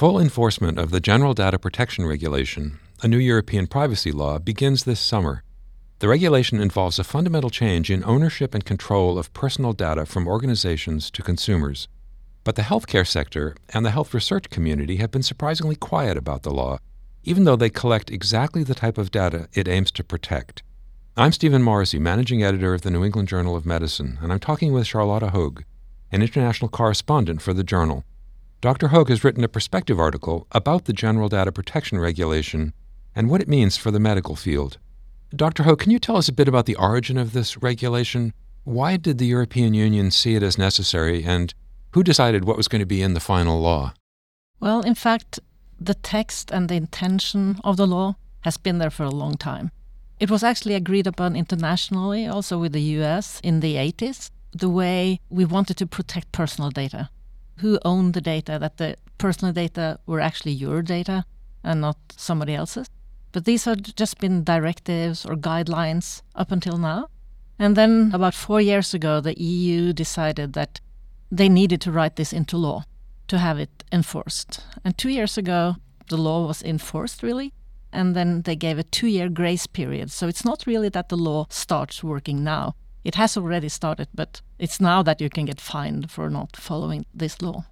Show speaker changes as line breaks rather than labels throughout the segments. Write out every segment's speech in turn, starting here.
Full enforcement of the General Data Protection Regulation, a new European privacy law, begins this summer. The regulation involves a fundamental change in ownership and control of personal data from organizations to consumers. But the healthcare sector and the health research community have been surprisingly quiet about the law, even though they collect exactly the type of data it aims to protect. I'm Stephen Morrissey, managing editor of the New England Journal of Medicine, and I'm talking with Charlotta Haug, an international correspondent for the journal. Dr. Haug has written a perspective article about the General Data Protection Regulation and what it means for the medical field. Dr. Haug, can you tell us a bit about the origin of this regulation? Why did the European Union see it as necessary, and who decided what was going to be in the final law?
Well, in fact, the text and the intention of the law has been there for a long time. It was actually agreed upon internationally, also with the US in the 80s, the way we wanted to protect personal data. Who owned the data, that the personal data were actually your data and not somebody else's. But these have just been directives or guidelines up until now. And then about four years ago, the EU decided that they needed to write this into law to have it enforced. And two years ago, the law was enforced really. And then they gave a two year grace period. So it's not really that the law starts working now. It has already started, but it's now that you can get fined for not following this law.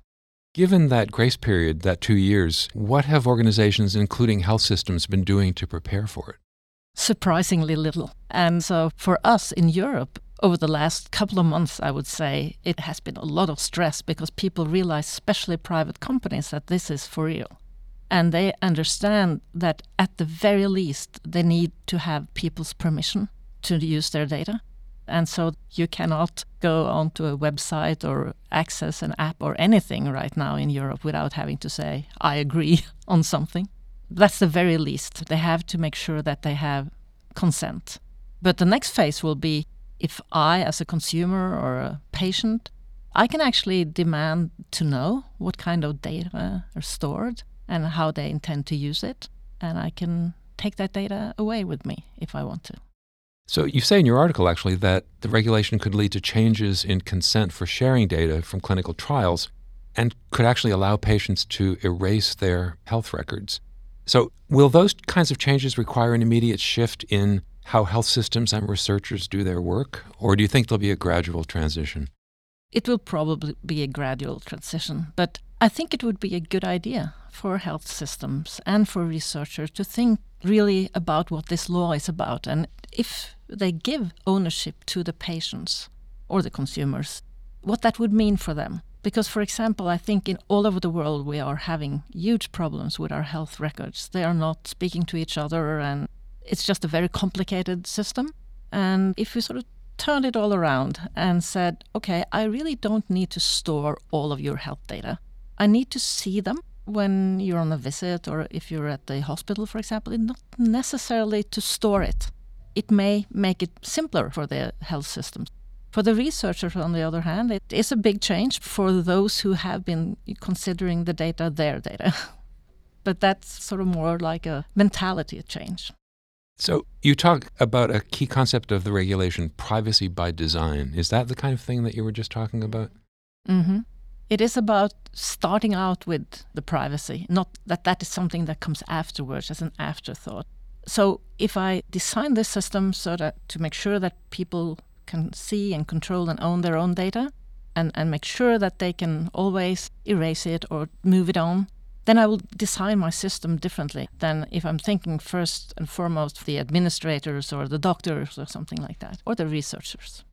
Given that grace period, that two years, what have organizations, including health systems, been doing to prepare for it?
Surprisingly little. And so for us in Europe, over the last couple of months, I would say it has been a lot of stress because people realize, especially private companies, that this is for real. And they understand that at the very least, they need to have people's permission to use their data. And so you cannot go onto a website or access an app or anything right now in Europe without having to say, I agree on something. That's the very least. They have to make sure that they have consent. But the next phase will be if I, as a consumer or a patient, I can actually demand to know what kind of data are stored and how they intend to use it. And I can take that data away with me if I want to.
So you say in your article actually that the regulation could lead to changes in consent for sharing data from clinical trials and could actually allow patients to erase their health records. So will those kinds of changes require an immediate shift in how health systems and researchers do their work or do you think there'll be a gradual transition?
It will probably be a gradual transition, but I think it would be a good idea for health systems and for researchers to think really about what this law is about and if they give ownership to the patients or the consumers, what that would mean for them. Because, for example, I think in all over the world we are having huge problems with our health records. They are not speaking to each other, and it's just a very complicated system. And if we sort of turned it all around and said, okay, I really don't need to store all of your health data, I need to see them when you're on a visit or if you're at the hospital, for example, not necessarily to store it it may make it simpler for the health systems. For the researchers, on the other hand, it is a big change for those who have been considering the data their data. but that's sort of more like a mentality change.
So, you talk about a key concept of the regulation, privacy by design. Is that the kind of thing that you were just talking about?
Mm-hmm. It is about starting out with the privacy, not that that is something that comes afterwards as an afterthought. So if I design this system so that to make sure that people can see and control and own their own data and, and make sure that they can always erase it or move it on, then I will design my system differently than if I'm thinking first and foremost the administrators or the doctors or something like that, or the researchers.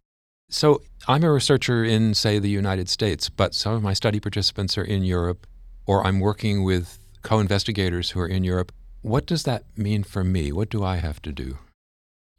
So I'm a researcher in, say, the United States, but some of my study participants are in Europe, or I'm working with co investigators who are in Europe. What does that mean for me? What do I have to do?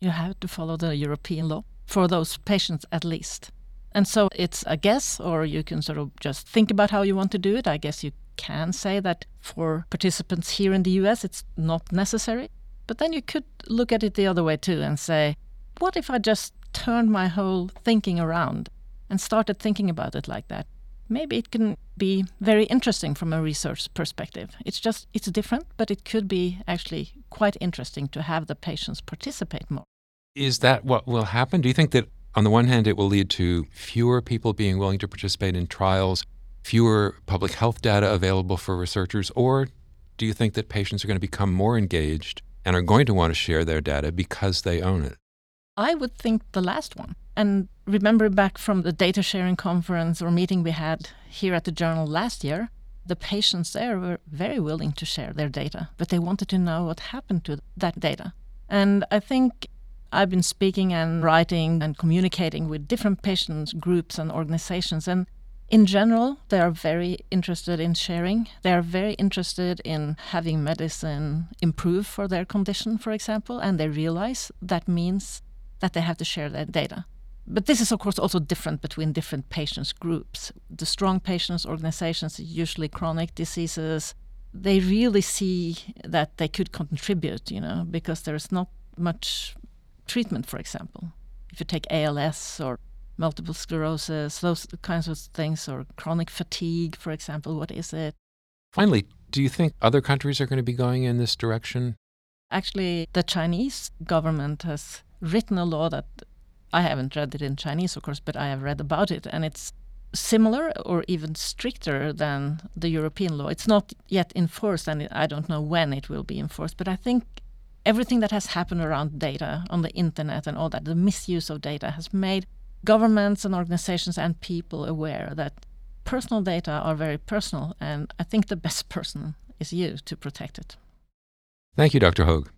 You have to follow the European law for those patients at least. And so it's a guess, or you can sort of just think about how you want to do it. I guess you can say that for participants here in the US, it's not necessary. But then you could look at it the other way too and say, what if I just turned my whole thinking around and started thinking about it like that? maybe it can be very interesting from a research perspective. It's just it's different, but it could be actually quite interesting to have the patients participate more.
Is that what will happen? Do you think that on the one hand it will lead to fewer people being willing to participate in trials, fewer public health data available for researchers, or do you think that patients are going to become more engaged and are going to want to share their data because they own it?
I would think the last one. And remember back from the data sharing conference or meeting we had here at the journal last year, the patients there were very willing to share their data, but they wanted to know what happened to that data. And I think I've been speaking and writing and communicating with different patient groups and organizations. And in general, they are very interested in sharing. They are very interested in having medicine improve for their condition, for example, and they realize that means that they have to share their data. But this is, of course, also different between different patients groups. The strong patients organizations, usually chronic diseases, they really see that they could contribute, you know, because there's not much treatment, for example. If you take ALS or multiple sclerosis, those kinds of things, or chronic fatigue, for example, what is it?
Finally, do you think other countries are going to be going in this direction?
Actually, the Chinese government has written a law that I haven't read it in Chinese, of course, but I have read about it, and it's similar or even stricter than the European law. It's not yet enforced, and I don't know when it will be enforced, but I think everything that has happened around data on the internet and all that, the misuse of data, has made governments and organizations and people aware that personal data are very personal, and I think the best person is you to protect it.
Thank you, Dr. Haug.